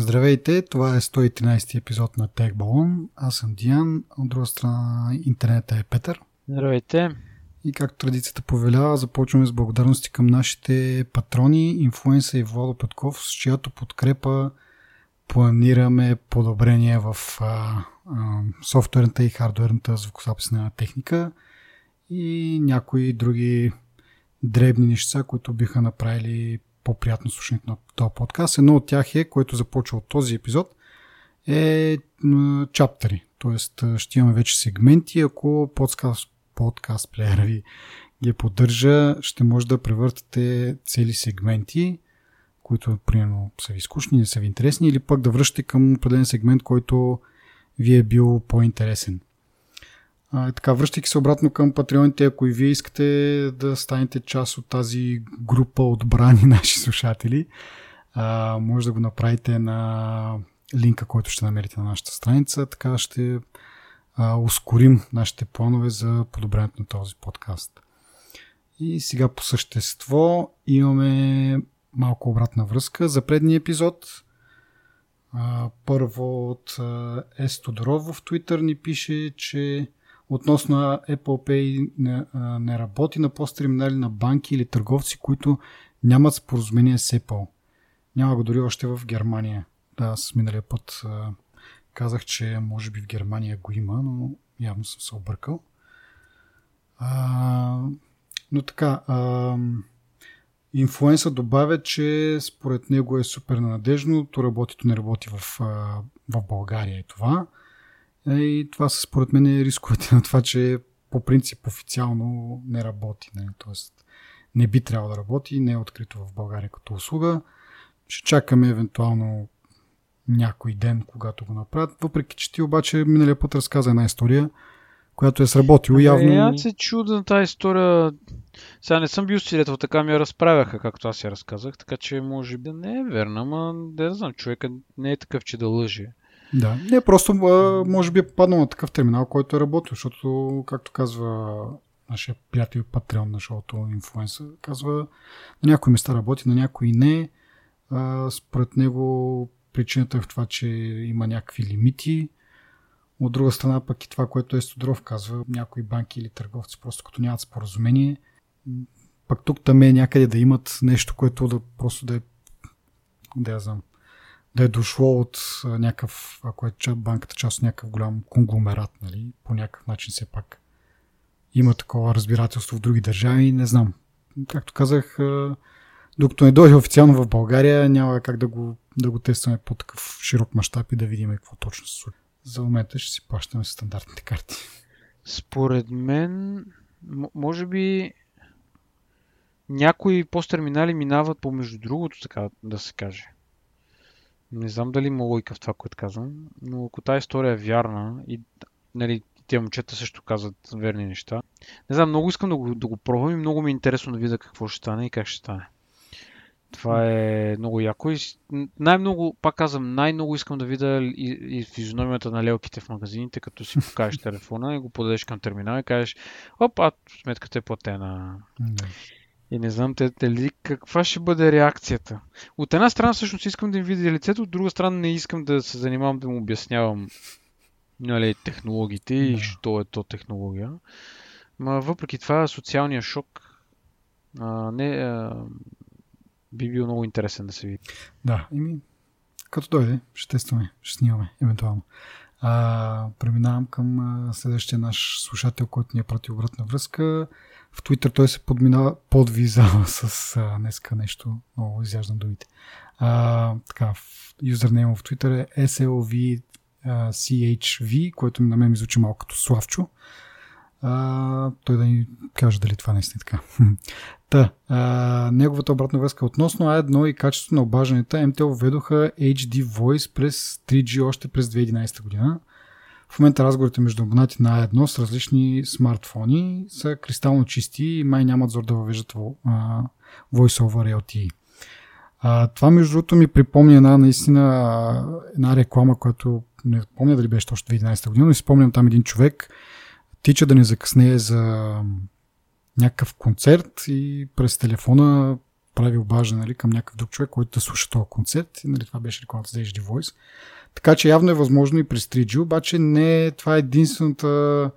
Здравейте, това е 113 епизод на Tech Balloon. Аз съм Диан, от друга страна интернета е Петър. Здравейте. И както традицията повелява, започваме с благодарности към нашите патрони, инфлуенса и Владо Петков, с чиято подкрепа планираме подобрение в а, а, софтуерната и хардуерната звукозаписна техника и някои други дребни неща, които биха направили по-приятно слушането на този подкаст. Едно от тях е, което започва от този епизод, е чаптери. Тоест ще имаме вече сегменти. Ако подкаст, подкаст плеера ви ги поддържа, ще може да превъртате цели сегменти, които примерно са ви скучни, не са ви интересни, или пък да връщате към определен сегмент, който ви е бил по-интересен. А, така, връщайки се обратно към патреоните, ако и вие искате да станете част от тази група отбрани наши слушатели, а, може да го направите на линка, който ще намерите на нашата страница. Така ще а, ускорим нашите планове за подобрението на този подкаст. И сега по същество имаме малко обратна връзка. За предния епизод а, първо от Ес Тодоров в Twitter ни пише, че относно Apple Pay не, не работи на пост-терминали на банки или търговци, които нямат споразумение с Apple. Няма го дори още в Германия. Да, с миналия път казах, че може би в Германия го има, но явно съм се объркал. А, но така, а, инфлуенса добавя, че според него е супер надежно, то работи, то не работи в, в България и това. Е, и това са според мен е рисковете на това, че по принцип официално не работи. Не? Тоест не би трябвало да работи, не е открито в България като услуга. Ще чакаме евентуално някой ден, когато го направят. Въпреки, че ти обаче миналия път разказа една история, която е сработила явно. Е, аз се чуда на тази история. Сега не съм бил свидетел, така ми я разправяха, както аз я разказах, така че може би не е верна, ама не знам, човека не е такъв, че да лъже. Да, не, просто може би е попаднал на такъв терминал, който е работил, защото, както казва нашия приятел Патреон на шоуто Инфлуенса, казва на някои места работи, на някои не. А, според него причината е в това, че има някакви лимити. От друга страна пък и това, което е Стодров казва, някои банки или търговци просто като нямат споразумение, пък тук там е някъде да имат нещо, което да просто да е да я знам, да е дошло от някакъв, ако е банката част от някакъв голям конгломерат, нали, по някакъв начин все пак има такова разбирателство в други държави, не знам. Както казах, докато не дойде официално в България, няма как да го, да го тестваме по такъв широк мащаб и да видим какво точно се случва. За момента ще си плащаме стандартните карти. Според мен, може би някои посттерминали минават помежду другото, така да се каже. Не знам дали има логика в това, което казвам, но ако тази история е вярна и нали, тия момчета също казват верни неща. Не знам, много искам да го, да го пробвам и много ми е интересно да видя какво ще стане и как ще стане. Това е много яко и най-много, пак казвам, най-много искам да видя и, и физиономията на лелките в магазините, като си покажеш телефона и го подадеш към терминал и кажеш, оп, а сметката е платена. Mm-hmm. И не знам те, те ли, каква ще бъде реакцията. От една страна всъщност искам да им видя лицето, от друга страна не искам да се занимавам да му обяснявам нали, технологиите да. и що е то технология. Ма въпреки това социалния шок а, не, а, би бил много интересен да се види. Да, ими, като дойде, ще тестваме, ще снимаме, евентуално. А, преминавам към следващия наш слушател, който ни е прати обратна връзка. В Twitter той се подминава, подвизава с а, днеска нещо, много изяждам думите. А, така, юзернейм в Twitter е SLVCHV, което на мен ми звучи малко като Славчо. А, той да ни каже дали това наистина е така. Та, а, неговата обратна връзка относно A1 и качеството на обаждането, MTL введоха HD Voice през 3G още през 2011 година. В момента разговорите между абонати на A1 с различни смартфони са кристално чисти и май нямат зор да въвеждат uh, Voice over LTE. А, това между другото ми припомня една наистина една реклама, която не помня дали беше точно 2011 година, но си спомням там един човек тича да не закъснее за някакъв концерт и през телефона прави обаждане нали, към някакъв друг човек, който да слуша този концерт. И, нали, това беше рекламата за HD Voice. Така че явно е възможно и през 3G, обаче не това е единствената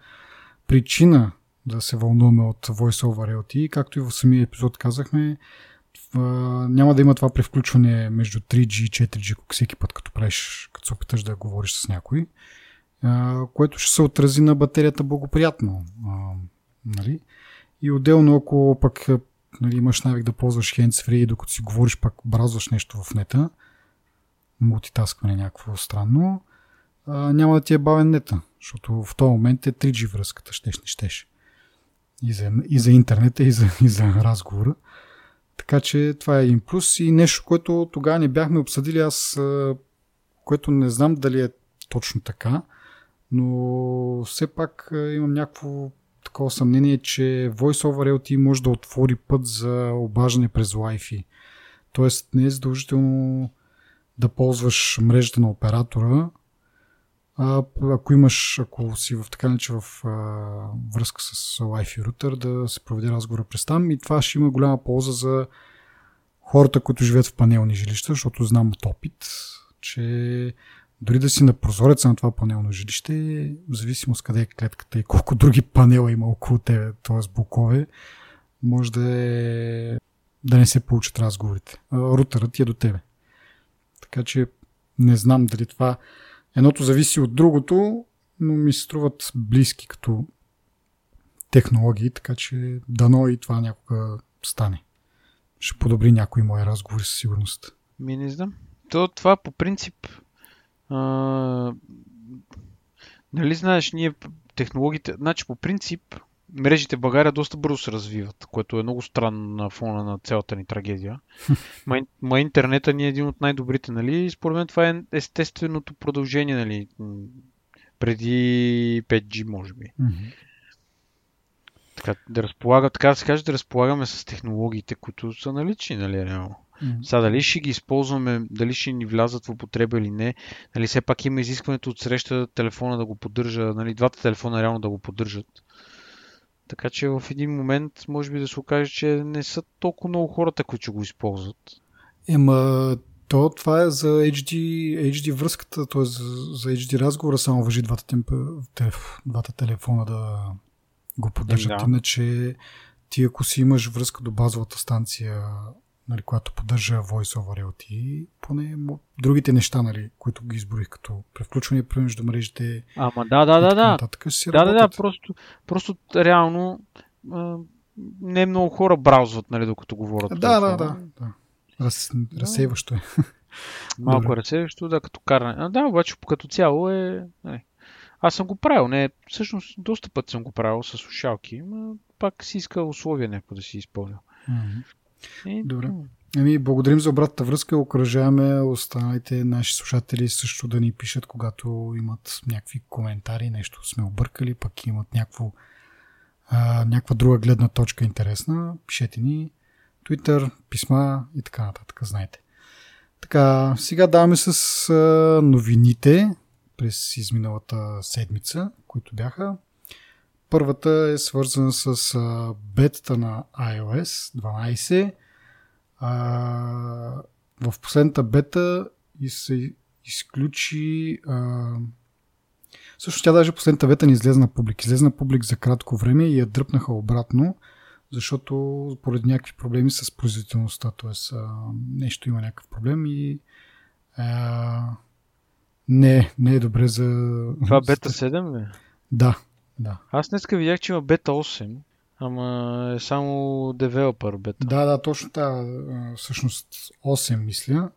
причина да се вълнуваме от Voice over LTE. Както и в самия епизод казахме, няма да има това превключване между 3G и 4G всеки път, като правиш, като се опиташ да говориш с някой, което ще се отрази на батерията благоприятно. Нали? И отделно, ако пък нали, имаш навик да ползваш hands-free, докато си говориш, пак бразваш нещо в нета, мултитаскване някакво странно, а, няма да ти е бавен нета, защото в този момент е 3G връзката, щеш не щеш. И за, и за интернета, и за, и за разговора. Така че това е един плюс и нещо, което тогава не бяхме обсъдили аз, което не знам дали е точно така, но все пак имам някакво такова съмнение, че Voice over LTE може да отвори път за обаждане през Wi-Fi. Тоест не е задължително да ползваш мрежата на оператора, а, ако имаш, ако си в така че в а, връзка с Wi-Fi рутер, да се проведе разговора през там и това ще има голяма полза за хората, които живеят в панелни жилища, защото знам от опит, че дори да си на прозореца на това панелно жилище, в зависимост къде е клетката и колко други панела има около тебе, т.е. блокове, може да, е, да не се получат разговорите. Рутерът ти е до тебе. Така че не знам дали това едното зависи от другото, но ми се струват близки като технологии, така че дано и това някога стане. Ще подобри някои мои разговори със сигурност. Ми не знам. То, това по принцип а, нали знаеш, ние технологиите, значи по принцип мрежите в България доста бързо се развиват, което е много странно на фона на цялата ни трагедия. ма, ма интернета ни е един от най-добрите, нали? И според мен това е естественото продължение, нали? Преди 5G, може би. Mm-hmm. Така, да разполага, така да се каже, да разполагаме с технологиите, които са налични, нали, реално. Mm-hmm. Сега дали ще ги използваме, дали ще ни влязат в употреба или не, нали, все пак има изискването от среща телефона да го поддържа, нали, двата телефона реално да го поддържат. Така че в един момент може би да се окаже, че не са толкова много хората, които ще го използват. Ема, то това е за HD, HD връзката, т.е. За, за HD разговора само въжи двата, темп, двата телефона да го поддържат. Да. Иначе ти ако си имаш връзка до базовата станция нали, която поддържа Voice over LTE, поне другите неща, нали, които ги изборих като превключване между мрежите. Ама да, да, да, да. Нататък, си да, да, да, просто, просто реално а, не много хора браузват, нали, докато говорят. Да, да, да, да. Раз, да. Разсейващо е. Малко Добре. разсейващо, да, като каране. А, да, обаче като цяло е... Не. Аз съм го правил, не, всъщност доста път съм го правил с слушалки, но пак си иска условия някакво да си изпълня. Mm-hmm. И... Добре. Ами, благодарим за обратната връзка. Окръжаваме останалите наши слушатели също да ни пишат, когато имат някакви коментари, нещо сме объркали, пък имат някакво, а, някаква друга гледна точка интересна. Пишете ни Twitter, писма и така нататък, знаете. Така, сега даваме с новините през изминалата седмица, които бяха. Първата е свързана с а, бетата на iOS 12. А, в последната бета и се изключи. А, също тя даже последната бета не излезна на публик. Излезна на публик за кратко време и я дръпнаха обратно, защото поради някакви проблеми с производителността, т.е. нещо има някакъв проблем и а, не, не е добре за... Това бета 7 ли? Да, да. Аз днеска видях, че има бета 8, ама е само девелопър бета. Да, да, точно така. Всъщност 8, мисля.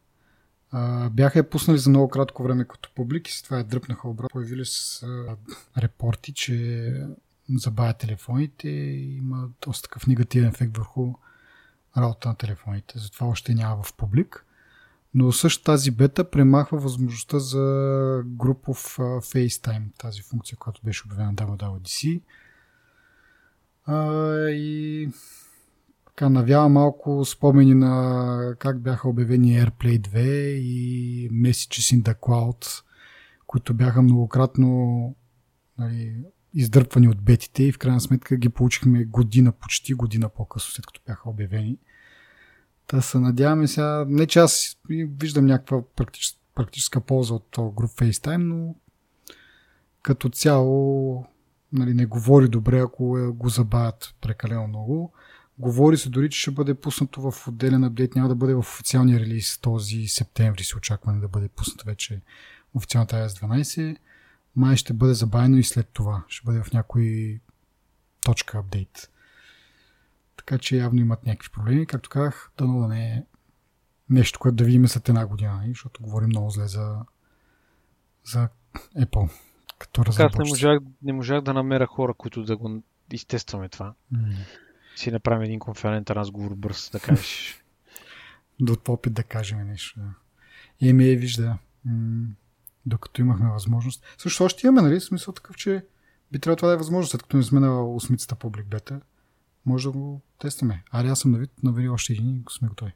Бяха я пуснали за много кратко време като публик и с това я дръпнаха обратно. Появили с репорти, че забавя телефоните и има доста такъв негативен ефект върху работа на телефоните. Затова още няма в публик. Но също тази бета премахва възможността за групов FaceTime, тази функция, която беше обявена на WWDC. А, и така навява малко спомени на как бяха обявени AirPlay 2 и Messages in the Cloud, които бяха многократно нали, издърпвани от бетите и в крайна сметка ги получихме година, почти година по-късно, след като бяха обявени. Та се надяваме сега, не че аз виждам някаква практическа, практическа полза от груп FaceTime, но като цяло нали, не говори добре, ако го забавят прекалено много. Говори се дори, че ще бъде пуснато в отделен апдейт, няма да бъде в официалния релиз този септември се очакване да бъде пуснат вече официалната iOS 12. Май ще бъде забавено и след това. Ще бъде в някой точка апдейт. Така че явно имат някакви проблеми. Както казах, дано да не е нещо, което да видим след една година, нали? защото говорим много зле за, за Apple. Като Аз не можах, не можах да намеря хора, които да го изтестваме това. Mm. Си направим един конферентен разговор бърз, да кажеш. До опит да кажем нещо. Да. И ми е вижда, м- докато имахме възможност. Също още имаме, нали? Смисъл такъв, че би трябвало това да е възможност, след като не сме на осмицата публик бета. Може да го тестваме. Аре, аз съм на вид, навери още един и сме готови.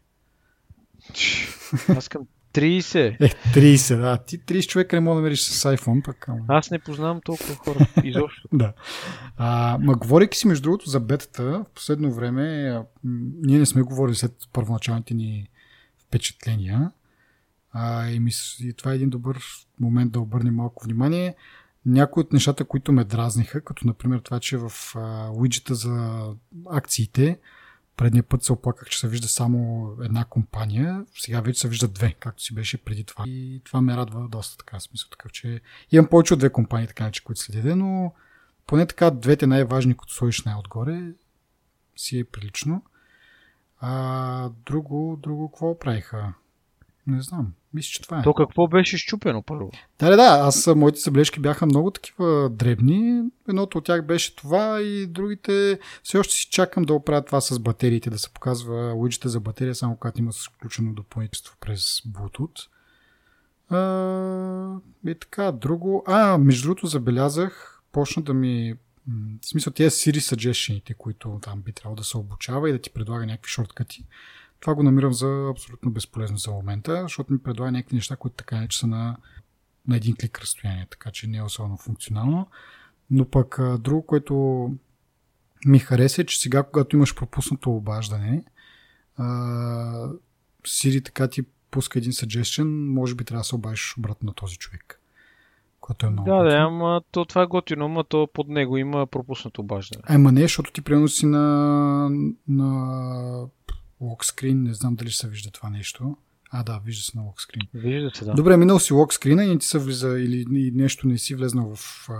Аз към 30. Е, 30, да. Ти 30 човека не мога да намериш с iPhone, пък. Ама... Аз не познавам толкова хора изобщо. да. А, ма говорейки си, между другото, за бетата, в последно време а, ние не сме говорили след първоначалните ни впечатления. А, и, мис... и това е един добър момент да обърнем малко внимание. Някои от нещата, които ме дразниха, като например това, че в а, уиджета за акциите Предния път се оплаках, че се вижда само една компания, сега вече се виждат две, както си беше преди това. И това ме радва доста така, смисъл такъв, че имам повече от две компании, така че, които следя, но поне така двете най-важни, които сложиш най-отгоре, си е прилично. А друго, друго, какво правиха? Не знам. Мисля, че това е. То какво беше щупено първо? Да, да, да. Аз, моите съблежки бяха много такива дребни. Едното от тях беше това и другите все още си чакам да оправя това с батериите, да се показва уиджета за батерия, само когато има включено допълнителство през Bluetooth. А, и така, друго. А, между другото забелязах, почна да ми в смисъл тези Siri suggestion които там би трябвало да се обучава и да ти предлага някакви шорткати. Това го намирам за абсолютно безполезно за момента, защото ми предлага някакви неща, които така не че са на, на един клик разстояние, така че не е особено функционално. Но пък друго, което ми хареса е, че сега, когато имаш пропуснато обаждане, Siri така ти пуска един suggestion, може би трябва да се обадиш обратно на този човек. Което е много да, да, ама то, това е готино, ама то под него има пропуснато обаждане. Ема не, защото ти преноси на, на локскрин, не знам дали ще се вижда това нещо. А, да, вижда се на локскрин. Вижда се, да. Добре, минал си локскрина и не ти се влиза или нещо не си влезнал в а,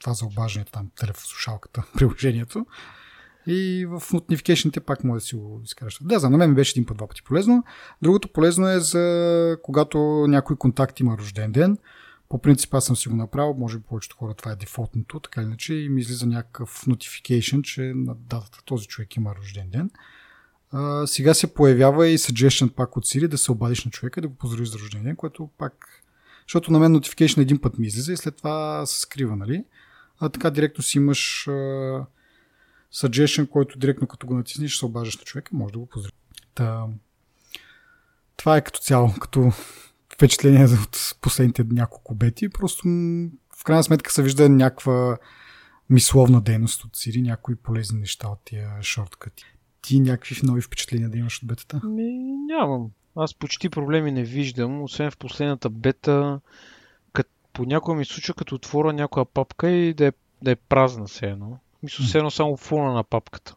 това за обаждането там, телефон-слушалката, приложението. И в notification пак може да си го изкараш. Да, за на мен беше един път два пъти полезно. Другото полезно е за когато някой контакт има рожден ден. По принцип аз съм си го направил, може би повечето хора това е дефолтното, така иначе и ми излиза някакъв notification, че на датата този човек има рожден ден. А, сега се появява и suggestion пак от Siri да се обадиш на човека и да го поздравиш за рождение, което пак... Защото на мен notification един път ми излиза и след това се скрива, нали? А така директно си имаш а, suggestion, който директно като го натиснеш, се обаждаш на човека, може да го поздравиш. Та, това е като цяло, като впечатление от последните няколко бети. Просто в крайна сметка се вижда някаква мисловна дейност от Siri, някои полезни неща от тия шорткати ти някакви нови впечатления да имаш от бетата? Ми, нямам. Аз почти проблеми не виждам, освен в последната бета, като понякога ми случва като отворя някоя папка и да е, да е празна все едно. Мисля, все едно само фона на папката.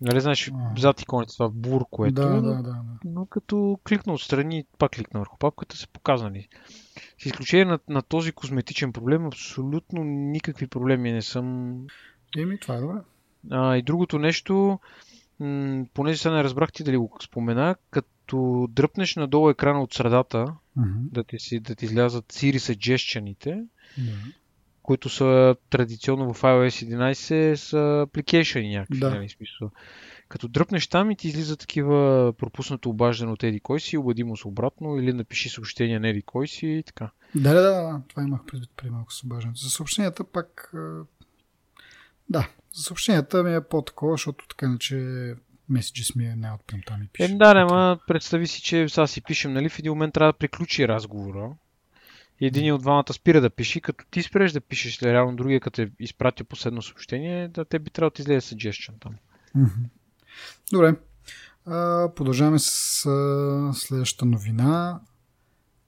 Нали знаеш, зад иконите това бур, което да, е, да, да, да. но като кликна отстрани, пак кликна върху папката, се показали. С изключение на, на този козметичен проблем, абсолютно никакви проблеми не съм. Еми, това е добре. А, и другото нещо, м- понеже сега не разбрах ти дали го спомена, като дръпнеш надолу екрана от средата, mm-hmm. да, ти си, да ти излязат Siri suggestion mm-hmm. които са традиционно в iOS 11 са application някакви, да. нали, смисъл. Като дръпнеш там и ти излиза такива пропуснато обаждане от Еди кой си, обади му се обратно или напиши съобщение на Еди кой си и така. Да, да, да, това имах предвид преди малко с обаждането. За съобщенията пак да, съобщенията ми е по-такова, защото така иначе меседжес ми е не от там ми пише. Е, да, не, ма представи си, че сега си пишем, нали, в един момент трябва да приключи разговора. И един от двамата спира да пише, като ти спреш да пишеш, ли, реално другия, като е изпратил последно съобщение, да те би трябвало да излезе suggestion там. Mm-hmm. Добре. А, продължаваме с а, следващата новина,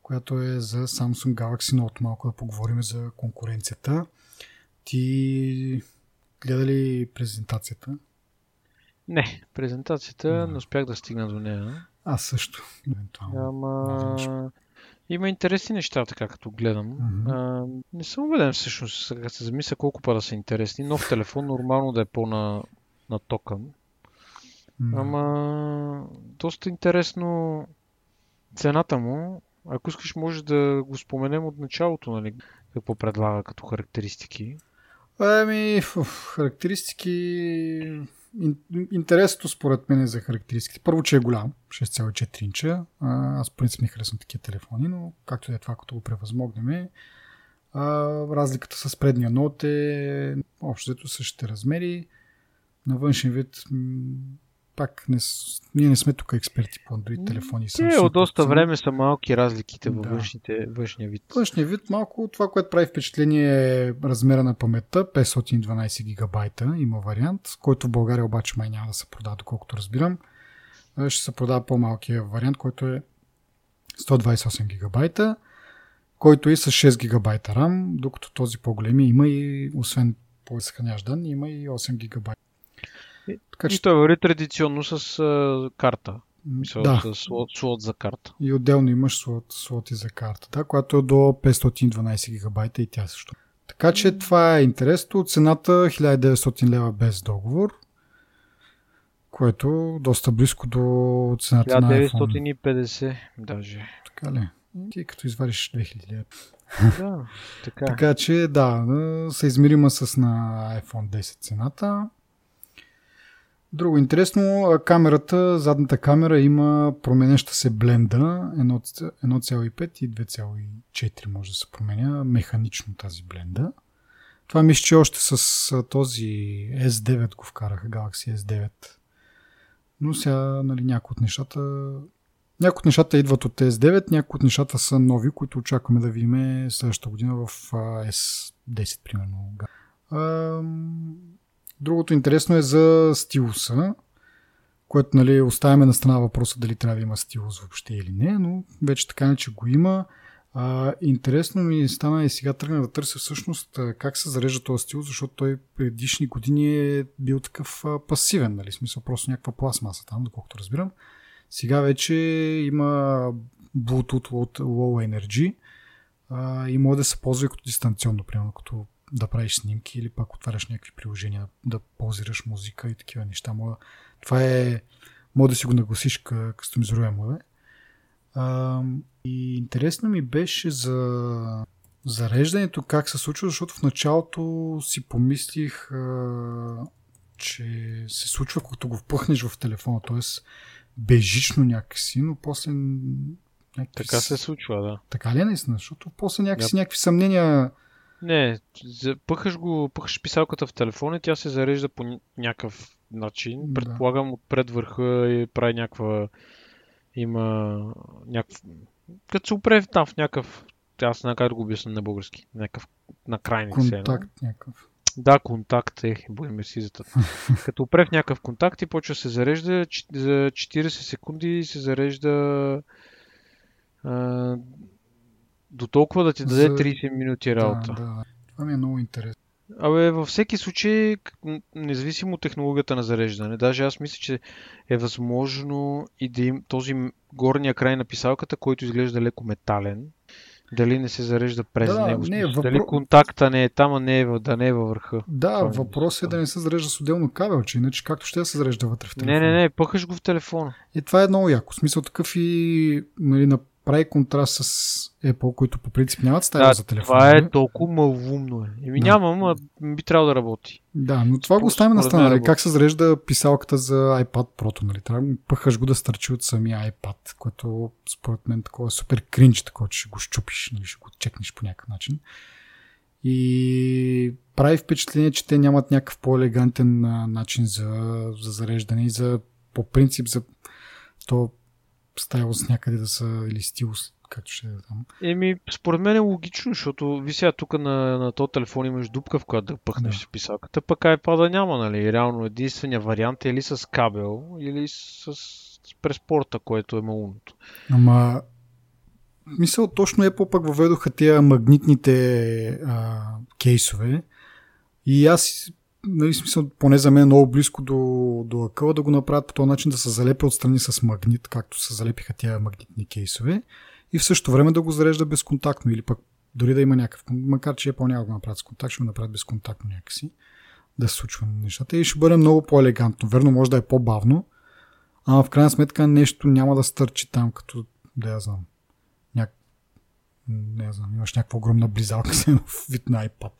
която е за Samsung Galaxy Note. Малко да поговорим за конкуренцията. Ти гледа ли презентацията? Не, презентацията Да. не успях да стигна до нея. Аз също, евентуално. Ама... Има интересни неща, така като гледам. Мгм. А, не съм убеден всъщност, сега се замисля колко пара са интересни. Нов телефон нормално да е по-на натокан. М, Ама доста интересно цената му. Ако искаш, може да го споменем от началото, нали? Какво предлага като характеристики. Ами, характеристики... Ин, интересното според мен е за характеристиките. Първо, че е голям, 6,4 инча. Аз по принцип не харесвам такива телефони, но както е това, като го превъзмогнем. А, разликата с предния нот е общо взето същите размери. На външен вид пак не, ние не сме тук експерти по Android телефони. Те Samsung от доста цена. време са малки разликите във Да. външните, външния вид. Външния вид малко това, което прави впечатление е размера на паметта, 512 гигабайта има вариант, който в България обаче май няма да се продава, доколкото разбирам. Ще се продава по-малкия вариант, който е 128 гигабайта, който е с 6 гигабайта RAM, докато този по-големи има и, освен по съхранящ данни, има и 8 гигабайта. И- Така И че, той върви традиционно с а, карта. Мисъл, да, слот, слот за карта. и отделно имаш слот, слоти за карта, да, която е до 512 гигабайта и тя също. Така че това е интересно. Цената 1900 лева без договор, което доста близко до цената на iPhone. 1950 даже. Така ли? Ти като извадиш 2000 лева. Да, така. е. Така че да, са измерима с на iPhone 10 цената. Друго интересно, камерата, задната камера има променеща се бленда 1,5 1,5 и 2,4 може да се променя механично тази бленда. Това мисля, че още с този S9 го вкараха, Galaxy S9. Но сега нали, някои от нещата някои от нещата идват от S9, някои от нещата са нови, които очакваме да видим следващата година в а, S10, примерно. Другото интересно е за стилуса, което нали, оставяме на страна въпроса дали трябва да има стилус въобще или не, но вече така не, че го има. А, интересно ми стана и сега тръгна да търся всъщност как се зарежда този стилус, защото той предишни години е бил такъв а, пасивен, нали, смисъл просто някаква пластмаса там, доколкото разбирам. Сега вече има Bluetooth Low- Energy а, и може да се ползва като дистанционно, примерно като да правиш снимки или пак отваряш някакви приложения, да ползираш музика и такива неща. Мога, това е, може да си го нагласиш кастомизируемо е. А, и интересно ми беше за зареждането, как се случва, защото в началото си помислих, а, че се случва, когато го впъхнеш в телефона, т.е. бежично някакси, но после някакви... Така се случва, да. Така ли е наистина? Защото после някакси някакви съмнения Не, пъхаш го, пъхаш писалката в телефона и тя се зарежда по ня- някакъв начин. Предполагам отпред върха и прави някаква... Има някакъв... Като се опре там в някакъв... Аз не как да го обясня на български. Някакъв накрайник се едно. контакт някакъв. Да, контакт е, боим си за това. Като опре в някакъв контакт и почва се зарежда, за 40 секунди се зарежда а, до толкова да ти даде За- 30 минути работа. Да, да. Това ми е много интересно. Абе, във всеки случай, независимо от технологията на зареждане, даже аз мисля, че е възможно и да им този горния край на писалката, който изглежда леко метален, дали не се зарежда през Да, него. не, въпро- Дали контакта не е там, а не е, да не е във върха. Да, Това ми въпросът е мисля. да не се зарежда с отделно кабелче, иначе както ще се зарежда вътре в телефона. Не, не, не, пъхаш го в телефона. И това е много яко. В смисъл такъв и нали, направи контраст с Apple, които по принцип нямат стая Да, за телефона. това е толкова малумно е. Еми Да. няма, ама би трябвало да работи. Да, но това го Според- оставяме на страна. мен Нали? Как се зарежда писалката за iPad Pro, нали? Трябва пъхаш го да стърчи от самия iPad, което според мен такова е супер кринч, такова, че ще го щупиш, нали? ще го чекнеш по някакъв начин. И прави впечатление, че те нямат някакъв по-елегантен начин за, за зареждане и за по принцип за то стайлс някъде да са или стилус, както ще е там. Еми, според мен е логично, защото ви сега тук на, на този телефон имаш дупка, в която да пъхнеш Да. писалката, пък iPad няма, нали? Реално единствения вариант е или с кабел, или с през порта, което е малумното. Ама, мисъл, точно Apple пък въведоха тия магнитните а, кейсове и аз нали, смисъл, поне за мен е много близко до, до акъла да го направят по този начин да се залепи отстрани с магнит, както се залепиха тия магнитни кейсове и в същото време да го зарежда безконтактно или пък дори да има някакъв, макар че Apple няма да го направят с контакт, ще го направят безконтактно някакси да се случва нещата и ще бъде много по-елегантно. Верно, може да е по-бавно, ама в крайна сметка нещо няма да стърчи там, като да я знам. Няк... Не знам, имаш някаква огромна близалка в вид на iPad.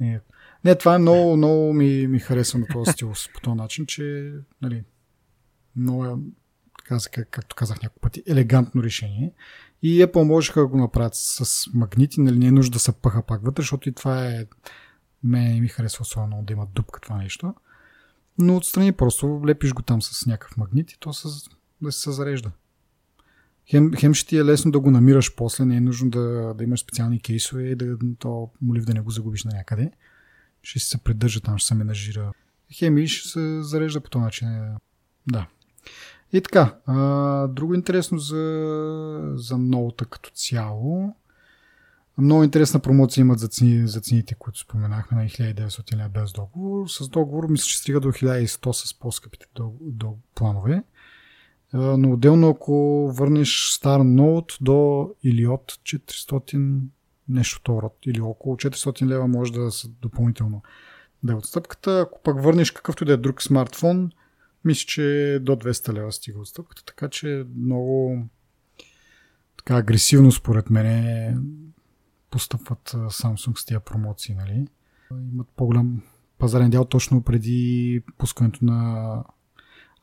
Е, не, това е много, много ми, ми харесва на този стил по този начин, че нали, много е, така, както казах няколко пъти, елегантно решение. И Apple можеха да го направят с магнити, нали, не е нужда да се пъха пак вътре, защото и това е мен ми харесва особено да има дупка това нещо. Но отстрани просто лепиш го там с някакъв магнит и то се, да се зарежда. Хем, хем ще ти е лесно да го намираш после, не е нужно да, да имаш специални кейсове и да, то молив да не го загубиш на някъде ще се придържа там, ще се менажира. Хеми ще се зарежда по този начин. Да. И така, а, друго интересно за, за ноута като цяло. Много интересна промоция имат за, цени, за цените, които споменахме на 1900 лева без договор. С договор мисля, че стига до 1100 с по-скъпите до, до планове. Но отделно ако върнеш стар ноут до или от 400 нещо то род или около 400 лева може да са допълнително да е отстъпката. Ако пък върнеш какъвто да е друг смартфон, мисля, че до 200 лева стига отстъпката, така че много така агресивно според мен постъпват Samsung с тия промоции, нали? Имат по-голям пазарен дял точно преди пускането на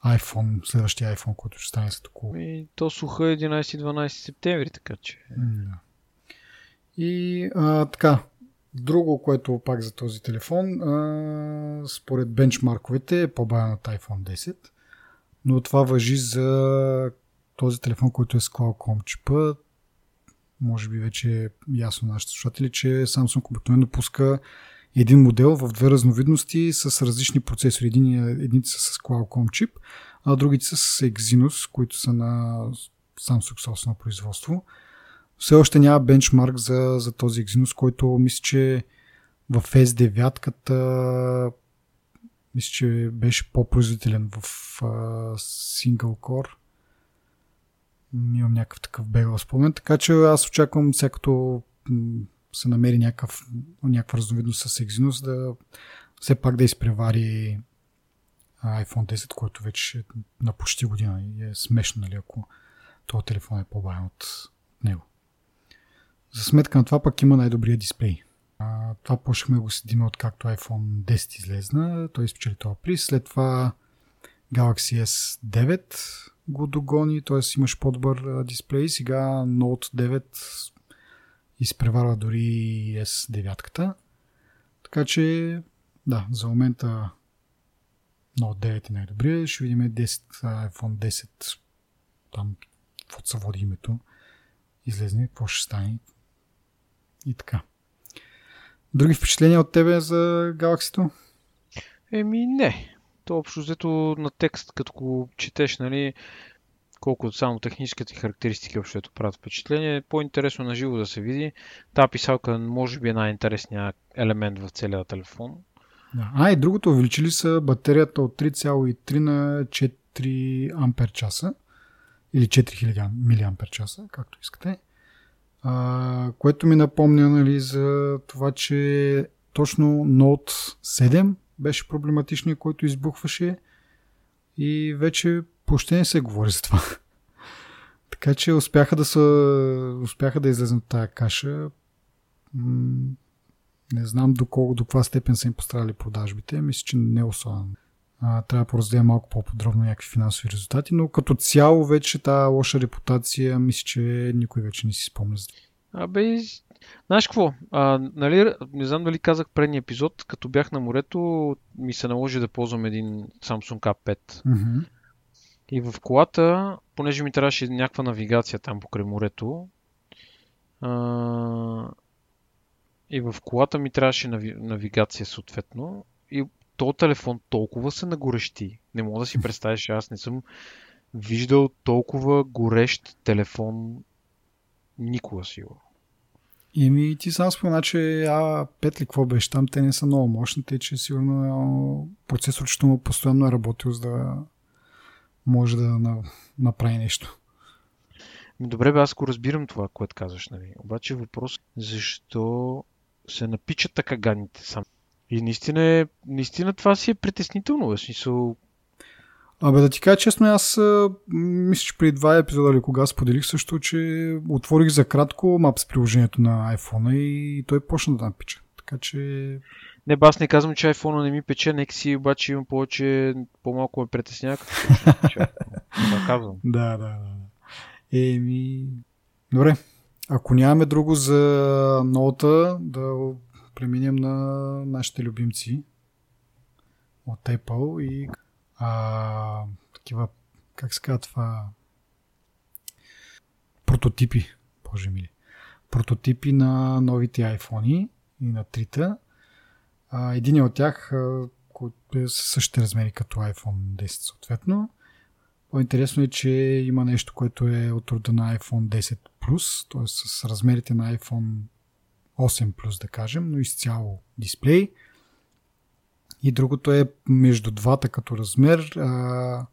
iPhone, следващия iPhone, който ще стане след около. И то суха 11-12 септември, така че. Да. И а, така, друго, което пак за този телефон, а, според бенчмарковете е по-бавен от iPhone 10, но това въжи за този телефон, който е с Qualcomm чипа. Може би вече е ясно нашите слушатели, че Samsung обикновено пуска един модел в две разновидности с различни процесори. Един, едните са с Qualcomm чип, а другите са с Exynos, които са на Samsung собствено производство все още няма бенчмарк за, за този Exynos, който мисля, че в S9 мисля, че беше по-производителен в а, Single Core. Имам някакъв такъв бегал спомен, така че аз очаквам сега като се намери някакъв, някаква разновидност с Exynos да все пак да изпревари iPhone 10, който вече е на почти година и е смешно, нали, ако този телефон е по-бавен от него. За сметка на това пък има най-добрия дисплей. А, това почнахме го следим от както iPhone 10 излезна, той спечели това приз. След това Galaxy S9 го догони, т.е. имаш по-добър дисплей. Сега Note 9 изпреварва дори S9. Така че, да, за момента Note 9 е най-добрия. Ще видим 10, iPhone 10 там, каквото се води името, излезне, какво ще стане, и така. Други впечатления от тебе за Galaxy? Еми не. То общо взето на текст, като го четеш, нали, колкото само техническите характеристики общото правят впечатление, е по-интересно на живо да се види. Та писалка може би е най-интересният елемент в целия телефон. Да. А и другото, увеличили са батерията от 3,3 на 4 ампер часа или 4000 мАч, както искате. А, което ми напомня нали, за това, че точно Note 7 беше проблематичният, който избухваше и вече почти не се говори за това. така че успяха да, са, успяха да излезнат тази каша. не знам до, колко, до каква степен са им пострадали продажбите. Мисля, че не особено а, трябва да поразделя малко по-подробно някакви финансови резултати, но като цяло вече тази лоша репутация, мисля, че никой вече не си спомня за Абе, знаеш какво? А, нали, не знам дали казах предния епизод, като бях на морето, ми се наложи да ползвам един Samsung A5. Mm-hmm. И в колата, понеже ми трябваше някаква навигация там покрай морето, а, и в колата ми трябваше нави, навигация съответно. И то телефон толкова се нагорещи. Не мога да си представиш, аз не съм виждал толкова горещ телефон никога сигурно. И ми ти сам спомена, че а, петли, какво беше там, те не са много мощни, те, че сигурно процесорчето му постоянно е работил, за да може да направи нещо. Добре, бе, аз го разбирам това, което казваш, нали? Обаче въпрос защо се напичат така ганите сам. И наистина, е, наистина това си е притеснително, в смисъл, Абе да ти кажа честно, аз мисля, че преди два епизода или кога споделих също, че отворих за кратко Maps приложението на iPhone и той почна да напича. Така че... Не, аз не казвам, че iPhone не ми пече, нека си обаче имам повече, по-малко ме притеснява, Това казвам. Да, да, да. Еми... Добре. Ако нямаме друго за ноута, да преминем на нашите любимци от Apple и а, такива, как се казва това, прототипи, боже мили, прототипи на новите iPhone и на трите. А, един от тях, който е със същите размери като iPhone 10 съответно. По-интересно е, че има нещо, което е от рода на iPhone 10 Plus, т.е. с размерите на iPhone 8 Plus, да кажем, но изцяло дисплей – и другото е между двата като размер. А,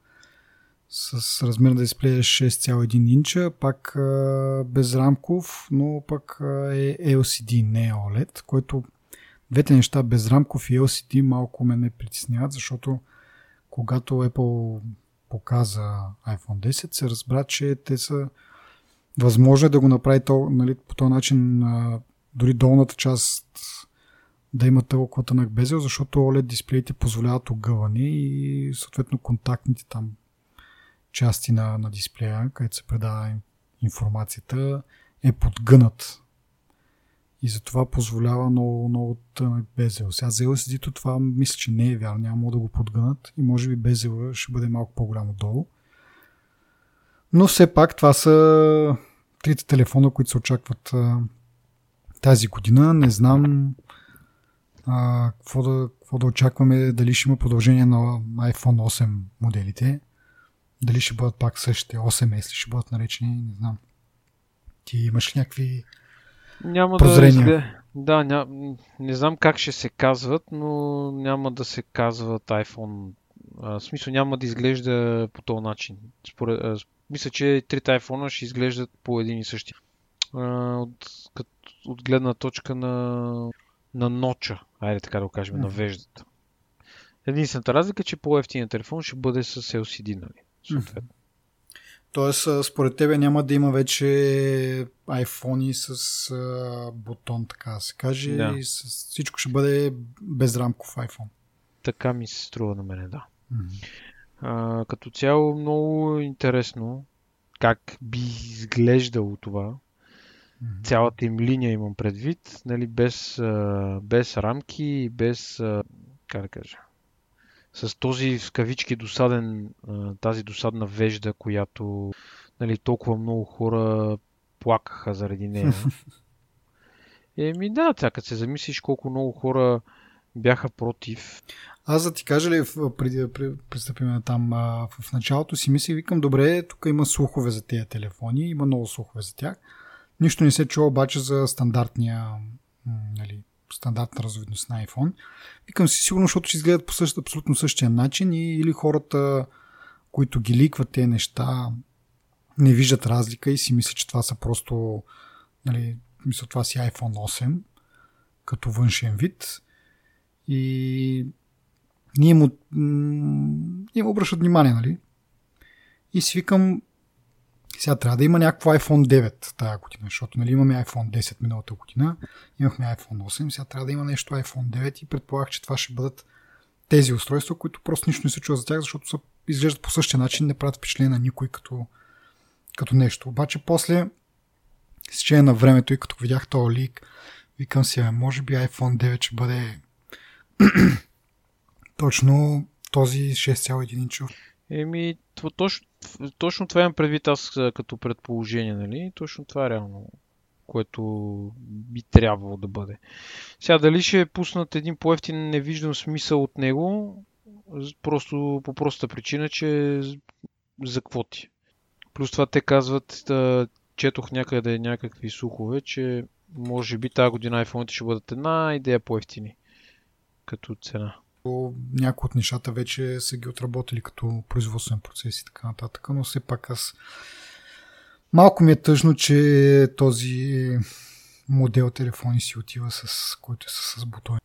с размер на дисплея 6,1 инча, пак а, безрамков, но пък е LCD, не е OLED, което двете неща, безрамков и LCD, малко ме не притесняват, защото когато Apple показа iPhone 10, се разбра, че те са възможно е да го направи то, нали, по този начин а, дори долната част да има толкова тънък безел, защото OLED дисплеите позволяват огъване и съответно контактните там части на, на дисплея, където се предава информацията, е подгънат. И затова позволява много, много тънък безел. Сега за LCD-то това мисля, че не е вярно. Няма да го подгънат и може би безела ще бъде малко по-голямо долу. Но все пак това са трите телефона, които се очакват тази година. Не знам а, какво, да, какво да очакваме, дали ще има продължение на iPhone 8 моделите, дали ще бъдат пак същите 8S, ще бъдат наречени, не знам. Ти имаш ли някакви няма прозрения? Да, да ня... не знам как ще се казват, но няма да се казват iPhone. А, в смисъл няма да изглежда по този начин. Според, а, мисля, че трите iPhone ще изглеждат по един и същи. А, от, от гледна точка на на ноча, айде така да го кажем, на веждата. Единствената разлика е, че по-ефтиният телефон ще бъде с LCD, нали? Съответно. Mm-hmm. Тоест, според тебе няма да има вече iPhone с а, бутон, така да се каже, да. и с, всичко ще бъде безрамков iPhone. Така ми се струва на мене, да. Mm-hmm. А, като цяло много интересно как би изглеждало това, Mm-hmm. Цялата им линия имам предвид, нали, без, без рамки, без, как да кажа, с този в кавички досаден, тази досадна вежда, която нали, толкова много хора плакаха заради нея. Еми да, тя като се замислиш колко много хора бяха против. Аз да ти кажа ли, преди да пристъпим там, в началото си мислих, викам, добре, тук има слухове за тези телефони, има много слухове за тях. Нищо не се чува обаче за стандартния нали, стандартна разновидност на iPhone. Викам си сигурно, защото ще изгледат по същ, абсолютно същия начин и, или хората, които ги ликват тези неща, не виждат разлика и си мислят, че това са просто нали, мисля, това си iPhone 8 като външен вид и ние му, ние му обръщат внимание, нали? И си сега трябва да има някакво iPhone 9 тази година, защото нали, имаме iPhone 10 миналата година, имахме iPhone 8, сега трябва да има нещо iPhone 9 и предполагах, че това ще бъдат тези устройства, които просто нищо не се чува за тях, защото са, изглеждат по същия начин, не правят впечатление на никой като, като нещо. Обаче после, с течение на времето и като видях този лик, викам си, може би iPhone 9 ще бъде точно този 6,1 инчов. Еми, точно, точно това имам предвид аз като предположение, нали? Точно това е реално, което би трябвало да бъде. Сега дали ще пуснат един по-ефтин, не виждам смисъл от него, просто по простата причина, че за квоти. Плюс това те казват, да, четох някъде някакви слухове, че може би тази година iPhone ще бъдат една идея по-ефтини като цена. Някои от нещата вече са ги отработили като производствен процес и така нататък, но все пак аз малко ми е тъжно, че този модел телефони си отива с който е с, с бутони.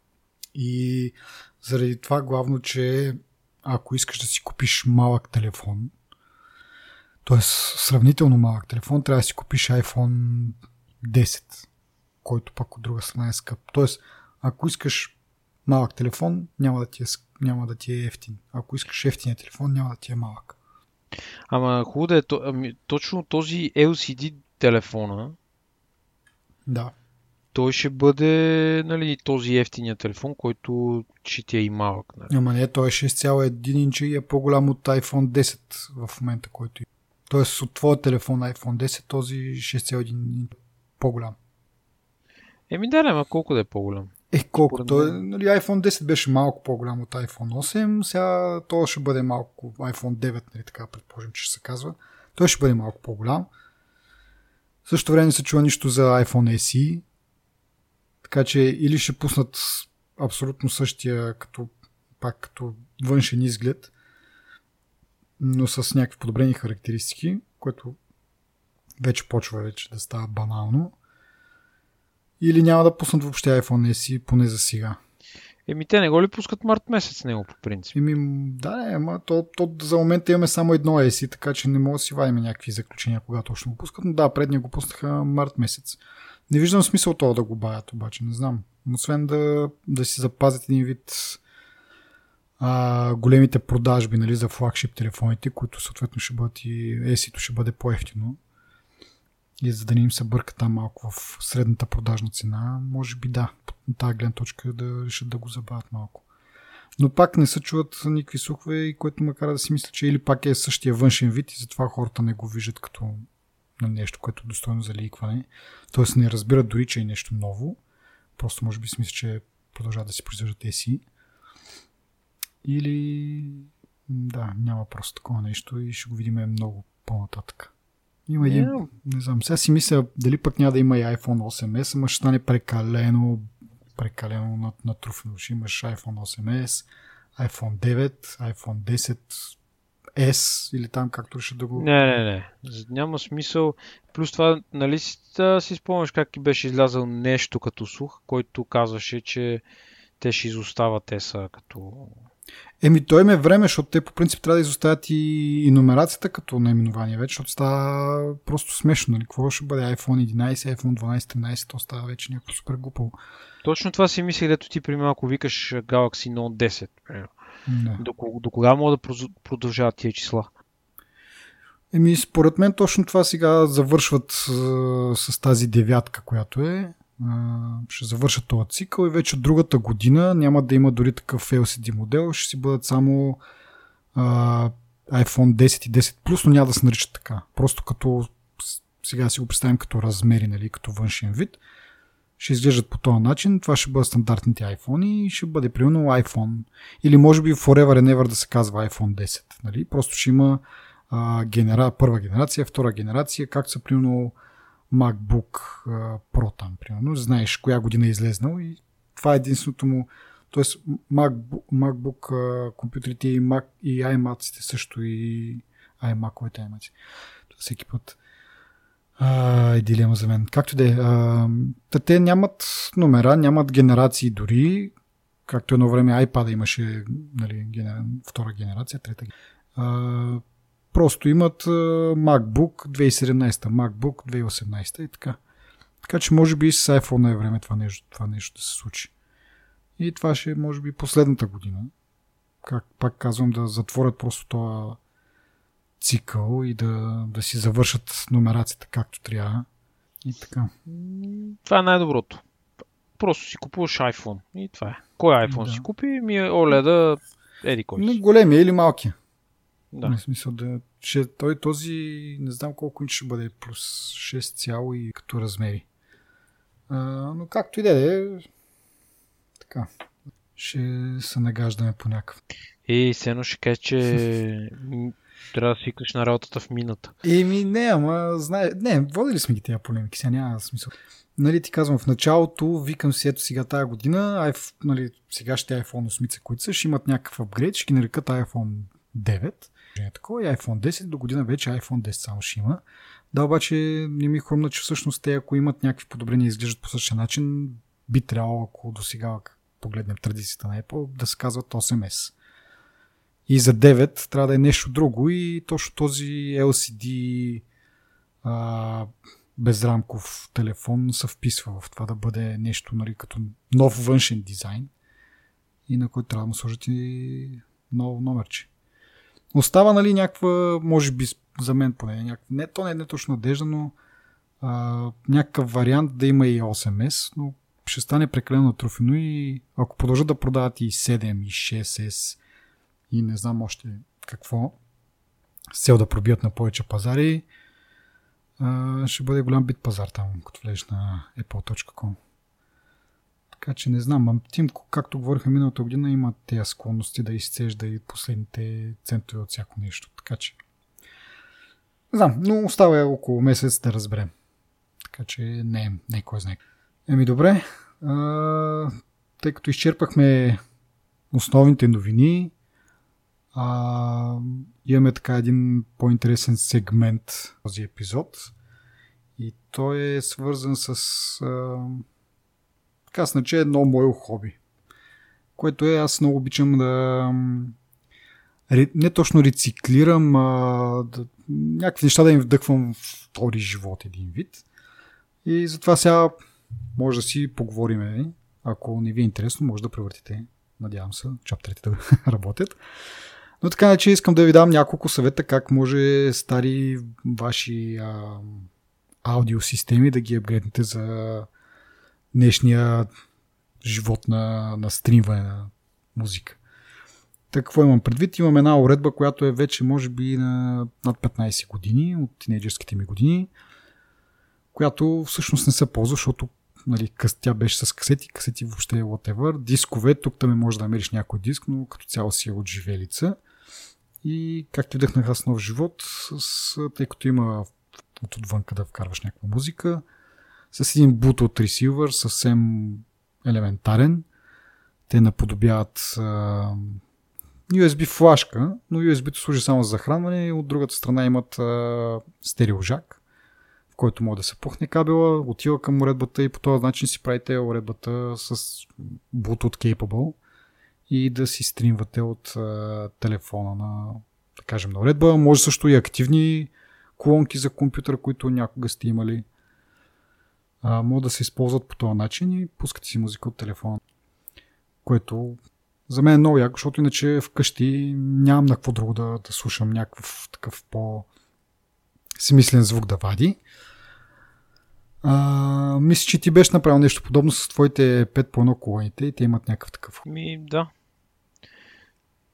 И заради това главно, че ако искаш да си купиш малък телефон, т.е. сравнително малък телефон, трябва да си купиш iPhone 10, който пък от друга страна е скъп. Т.е. ако искаш малък телефон, няма да ти е, няма да ти е ефтин. Ако искаш ефтиния телефон, няма да ти е малък. Ама хубаво да е, ами, точно този LCD телефона, да. той ще бъде нали, този ефтиния телефон, който ще ти е и малък. Нали. Ама не, той е 6,1 инча и е по-голям от iPhone 10 в момента, който е. Тоест от твоя телефон iPhone 10 този 6,1 инча по-голям. Еми да, ама колко да е по-голям? Е, колко? Той, нали, iPhone 10 беше малко по-голям от iPhone 8, сега то ще бъде малко iPhone 9, нали, така предположим, че ще се казва. Той ще бъде малко по-голям. В същото време не се чува нищо за iPhone SE, така че или ще пуснат абсолютно същия като, пак като външен изглед, но с някакви подобрени характеристики, което вече почва вече да става банално или няма да пуснат въобще iPhone SE, поне за сега. Еми те не го ли пускат март месец него по принцип? Еми да, не, ама то, то, за момента имаме само едно SE, така че не мога да си вадим някакви заключения, кога точно го пускат. Но да, предния го пуснаха март месец. Не виждам смисъл това да го бавят, обаче, не знам. Освен да, да си запазят един вид а, големите продажби нали, за флагшип телефоните, които съответно ще бъдат и SE-то ще бъде по-ефтино и за да не им се бърка там малко в средната продажна цена, може би да, на тази гледна точка да решат да го забавят малко. Но пак не се чуват никакви слухове, и което ме кара да си мисля, че или пак е същия външен вид и затова хората не го виждат като на нещо, което е достойно за ликване. Тоест не разбират дори, че е нещо ново. Просто може би си мисля, че продължават да си произвеждат еси. Или да, няма просто такова нещо и ще го видим много по-нататък. Има един, yeah. не знам, сега си мисля дали пък няма да има и iPhone 8S, ама ще стане прекалено, прекалено натруфено. Ще имаш iPhone 8S, iPhone 9, iPhone 10, S или там както ще да го... Не, не, не. Няма смисъл. Плюс това, нали си, си спомняш как ти беше излязъл нещо като слух, който казваше, че те ще изостават теса като Еми, той ме време, защото те по принцип трябва да изоставят и, и номерацията като наименование вече, защото става просто смешно. Нали? Какво ще бъде iPhone 11, iPhone 12, 13, то става вече някакво супер глупо. Точно това си мислех, дето ти при малко викаш Galaxy Note 10. Да. До, до кога мога да продължават тия числа? Еми, според мен точно това сега завършват с, с тази девятка, която е ще завършат този цикъл и вече другата година няма да има дори такъв LCD модел, ще си бъдат само а, iPhone 10 и 10 Plus, но няма да се наричат така. Просто като сега си го представим като размери, нали, като външен вид. Ще изглеждат по този начин. Това ще бъдат стандартните iPhone и ще бъде примерно iPhone. Или може би Forever and Ever да се казва iPhone 10. Нали? Просто ще има а, генера... първа генерация, втора генерация, както са примерно MacBook Pro там, примерно. Знаеш коя година е излезнал и това е единственото му Тоест MacBook, MacBook компютрите и, Mac, и iMac също и iMac-овете iMac. Всеки път а, е дилема за мен. Както да е. Те нямат номера, нямат генерации дори. Както едно време iPad имаше нали, генера... втора генерация, трета. А, Просто имат MacBook 2017, MacBook 2018 и така. Така че може би с iPhone е време това нещо, това нещо да се случи. И това ще е може би последната година. Как пак казвам, да затворят просто този цикъл и да, да си завършат номерацията както трябва. И така. Това е най-доброто. Просто си купуваш iPhone. И това е. Кой iPhone да. си купи? Ми е OLED еди кой си. Големия или малкия. Да. В смисъл да... Ще, той този, не знам колко инч ще бъде, плюс 6 цяло и като размери. А, но както и да е, така, ще се нагаждаме по някакъв. И сено ще каже, че трябва да свикнеш на работата в мината. Еми, не, ама, знае, не, водили сме ги тези полемики, сега няма смисъл. Нали, ти казвам, в началото викам си, ето сега тази година, айф, нали, сега ще iPhone 8, които са, ще имат някакъв апгрейд, ще ги нарекат iPhone 9, е такова, и iPhone 10, до година вече iPhone 10 само ще има. Да, обаче не ми хрумна, че всъщност те, ако имат някакви подобрения и изглеждат по същия начин, би трябвало, ако до сега погледнем традицията на Apple, да се казват 8S. И за 9 трябва да е нещо друго и точно този LCD а, безрамков телефон се вписва в това да бъде нещо нали, като нов външен дизайн и на който трябва да му сложат и ново номерче. Остава нали някаква, може би за мен поне, някаква, не, то не е не точно надежда, но а, някакъв вариант да има и 8S, но ще стане прекалено трофено и ако продължат да продават и 7 и 6S и не знам още какво, с цел да пробият на повече пазари, ще бъде голям бит пазар там, като влезеш на apple.com. Така че не знам, а Тим, както говориха миналата година, има тези склонности да изцежда и последните центове от всяко нещо. Така че не знам, но остава около месец да разберем. Така че не, не кой знае. Еми добре, а, тъй като изчерпахме основните новини, а, имаме така един по-интересен сегмент този епизод. И той е свързан с а, така значи едно мое хоби. Което е, аз много обичам да не точно рециклирам, а да, някакви неща да им вдъхвам втори живот един вид. И затова сега може да си поговорим. Ако не ви е интересно, може да превъртите. Надявам се, чаптерите да работят. Но така че искам да ви дам няколко съвета как може стари ваши а, аудиосистеми да ги апгрейднете за днешния живот на, на стримване на музика. Така, какво имам предвид? Имам една уредба, която е вече може би на над 15 години, от тинейджерските ми години, която всъщност не се ползва, защото нали, тя беше с касети, касети въобще е whatever. Дискове, тук там може да намериш някой диск, но като цяло си е от живелица. И както вдъхнах аз нов живот, с, тъй като има от отвънка да вкарваш някаква музика, с един Bluetooth ресивър, съвсем елементарен. Те наподобяват а, USB флашка, но USB-то служи само за захранване от другата страна имат а, стереожак, в който може да се пухне кабела, отива към уредбата и по този начин си правите уредбата с Bluetooth capable и да си стримвате от а, телефона на, да кажем, на уредба. Може също и активни колонки за компютър, които някога сте имали. А, могат да се използват по този начин и пускате си музика от телефона. Което за мен е много яко, защото иначе вкъщи нямам на какво друго да, да слушам някакъв такъв по смислен звук да вади. А, мисля, че ти беше направил нещо подобно с твоите 5 по 1 колоните и те имат някакъв такъв. Ми, да.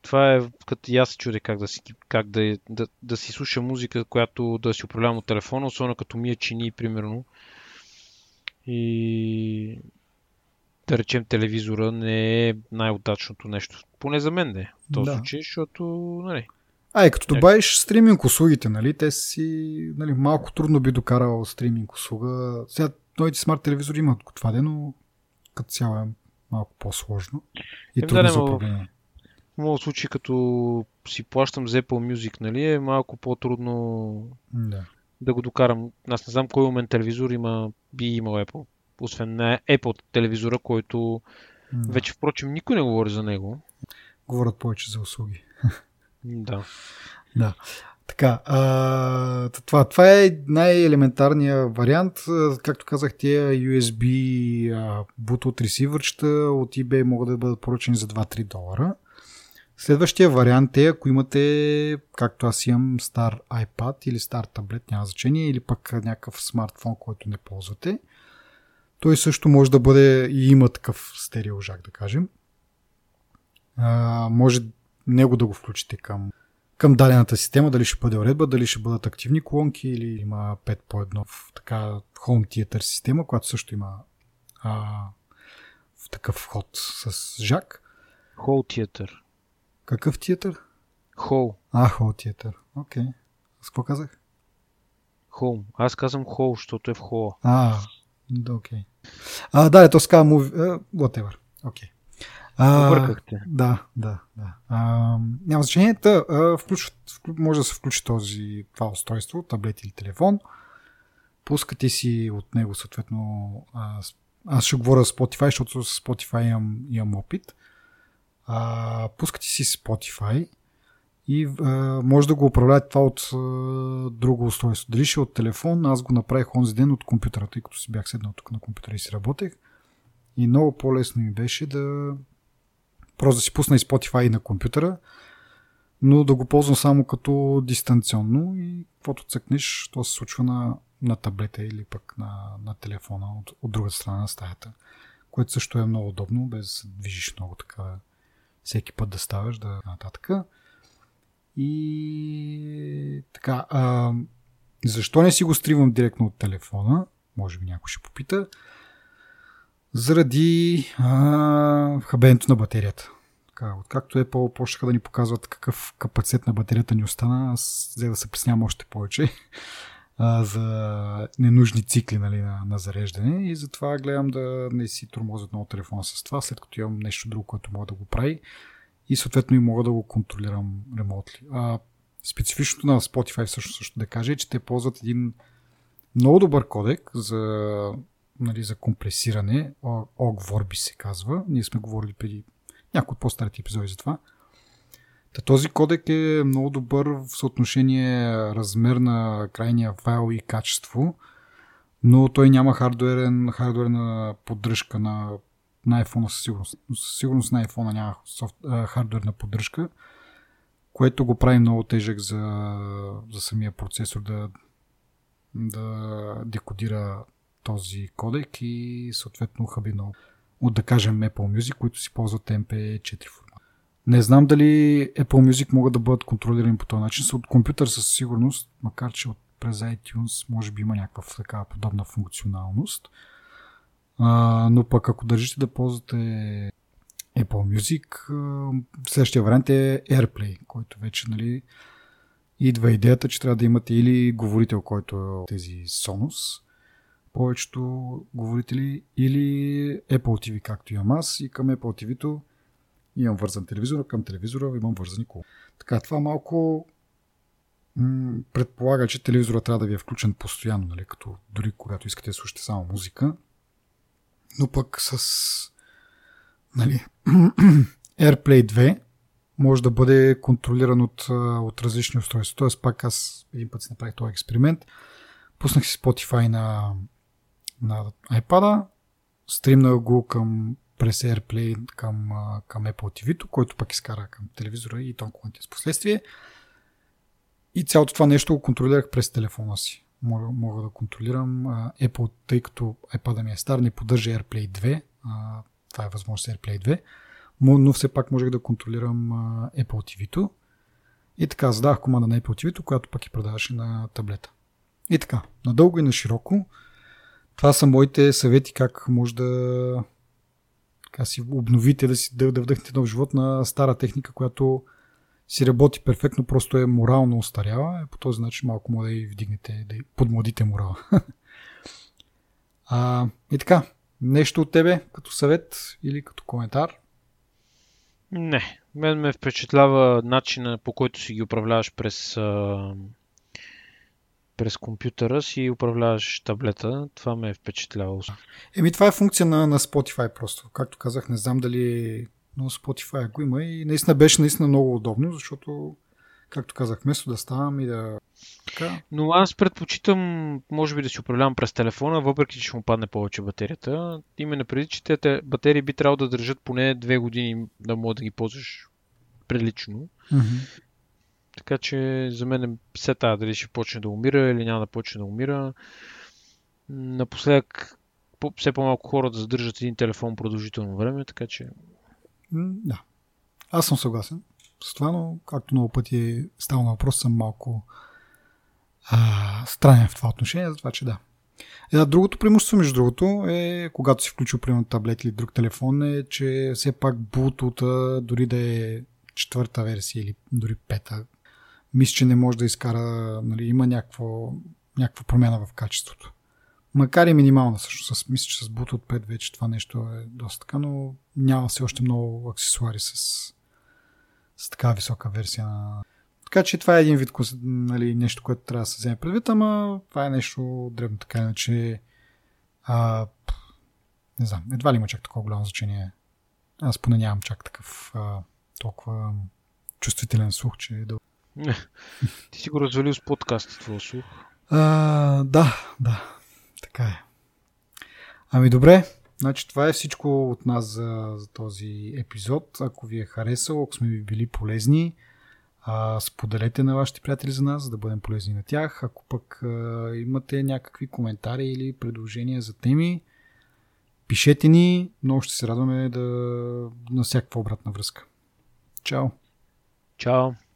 Това е като и аз се чудя как, да си, как да, да, да си слуша музика, която да си управлявам от телефона, особено като ми е чини, примерно. И да речем телевизора не е най-удачното нещо. Поне за мен не. В този да. случай, защото, нали, а, и като добавиш стриминг услугите, нали, те си нали, малко трудно би докарал стриминг услуга. Сега новите смарт телевизори имат това, но като цяло е малко по-сложно и е, трудно да, за управление. В моят случай, като си плащам за Apple Music, нали, е малко по-трудно да. Да го докарам. Аз не знам кой момент телевизор има, би имал Apple. Освен на Apple телевизора, който да. вече, впрочем, никой не говори за него. Говорят повече за услуги. Да. Да. Така, а, това, това е най-елементарният вариант. Както казах, тия USB а, Bluetooth ресивърчета от eBay могат да бъдат поръчани за 2-3 долара. Следващия вариант е, ако имате, както аз имам, стар iPad или стар таблет, няма значение, или пък някакъв смартфон, който не ползвате. Той също може да бъде и има такъв стереожак, да кажем. А, може него да го включите към, към дадената система, дали ще бъде уредба, дали ще бъдат активни колонки или има 5 по 1 в така Home Theater система, която също има а, в такъв вход с жак. Home Theater. Какъв театър? Хол. А, Хол театър. окей. Okay. С какво казах? Home. Аз казвам Home, защото е в Home. А, окей. Okay. А, да, то се казва movie, uh, whatever. Окей. Okay. Объркахте. Да, да, да. А, няма значение. Та, а, включва, може да се включи този, това устройство, таблет или телефон. Пускате си от него съответно а, аз ще говоря за Spotify, защото с Spotify имам, имам опит. А, пускате си Spotify и а, може да го управлявате това от а, друго устройство. Дали ще е от телефон, аз го направих онзи ден от компютъра, тъй като си бях седнал тук на компютъра и си работех. И много по-лесно ми беше да просто да си пусна и Spotify на компютъра, но да го ползвам само като дистанционно и каквото цъкнеш, то се случва на, на таблета или пък на, на телефона от, от другата страна на стаята, което също е много удобно, без да движиш много така всеки път да ставаш да нататък. И така, а, защо не си го стривам директно от телефона? Може би някой ще попита заради а, хабенето на батерията. Така, откакто е по почнаха да ни показват какъв капацитет на батерията ни остана, аз взе да се приснявам още повече а, за ненужни цикли нали, на, на зареждане и затова гледам да не си тормозят много телефона с това, след като имам нещо друго, което мога да го прави и съответно и мога да го контролирам ремонтли. А, специфичното на Spotify също, също да кажа е, че те ползват един много добър кодек за нали, за компресиране. Ogvorbi се казва. Ние сме говорили преди някои от по-старите епизоди за това. Та този кодек е много добър в съотношение размер на крайния файл и качество, но той няма хардуерен, хардуерна поддръжка на, на iPhone със сигурност. Със сигурност на iPhone няма софт, а, хардуерна поддръжка, което го прави много тежък за, за самия процесор да, да декодира този кодек и съответно хабино от да кажем Apple Music, които си ползват MP4 формат. Не знам дали Apple Music могат да бъдат контролирани по този начин. От компютър със сигурност, макар че от през iTunes може би има някаква такава подобна функционалност. А, но пък ако държите да ползвате Apple Music, следващия вариант е AirPlay, който вече нали, идва идеята, че трябва да имате или говорител, който е тези Sonos, повечето говорители или Apple TV, както имам аз и към Apple TV-то имам вързан телевизор, към телевизора имам вързани коло. Така, това малко м- предполага, че телевизора трябва да ви е включен постоянно, нали, като дори когато искате да слушате само музика. Но пък с нали, AirPlay 2 може да бъде контролиран от, от различни устройства. Тоест пак аз един път си направих този експеримент. Пуснах си Spotify на на iPad, стримнах го към през AirPlay към, към Apple TV, който пък изкара към телевизора и тонковете с последствие. И цялото това нещо го контролирах през телефона си. Мога, мога да контролирам Apple, тъй като iPad ми е стар, не поддържа AirPlay 2. А, това е възможност AirPlay 2. Но все пак можех да контролирам Apple TV-то. И така, задах команда на Apple TV, която пък и продаваше на таблета. И така, надълго и на широко това са моите съвети как може да така си обновите, да, си, да, да вдъхнете нов живот на стара техника, която си работи перфектно, просто е морално устарява. По този начин малко може да и вдигнете, да и подмладите морала. а, и така, нещо от тебе като съвет или като коментар? Не, мен ме впечатлява начина по който си ги управляваш през през компютъра си управляваш таблета. Това ме е впечатлявало. Еми, това е функция на, на Spotify просто. Както казах, не знам дали но Spotify го има и наистина беше наистина много удобно, защото както казах, вместо да ставам и да... Така... Но аз предпочитам, може би, да си управлявам през телефона, въпреки че ще му падне повече батерията. Именно преди, че те батерии би трябвало да държат поне две години да мога да ги ползваш прилично. Mm-hmm. Така че за мен е все тая дали ще почне да умира или няма да почне да умира. Напоследък все по-малко хора да задържат един телефон продължително време, така че... Да. Аз съм съгласен с това, но както много пъти става на въпрос, съм малко а, странен в това отношение, за това, че да. Е, другото преимущество, между другото, е, когато си включил, примерно, таблет или друг телефон, е, че все пак Bluetooth, дори да е четвърта версия или дори пета, мисля, че не може да изкара, нали, има някакво, някаква промяна в качеството. Макар и минимална също. С, мисля, че с Bluetooth 5 вече това нещо е доста така, но няма все още много аксесуари с, с така висока версия на... Така че това е един вид нали, нещо, което трябва да се вземе предвид, ама това е нещо дребно така, иначе а, не знам, едва ли има чак такова голямо значение. Аз поне нямам чак такъв а, толкова чувствителен слух, че е да... Ти си го развалил с подкаст твоя слух. А, да, да. Така е. Ами добре, значи това е всичко от нас за, за този епизод. Ако ви е харесал, ако сме ви били полезни, а, споделете на вашите приятели за нас, за да бъдем полезни на тях. Ако пък а, имате някакви коментари или предложения за теми, пишете ни. Много ще се радваме да на всякаква обратна връзка. Чао! Чао!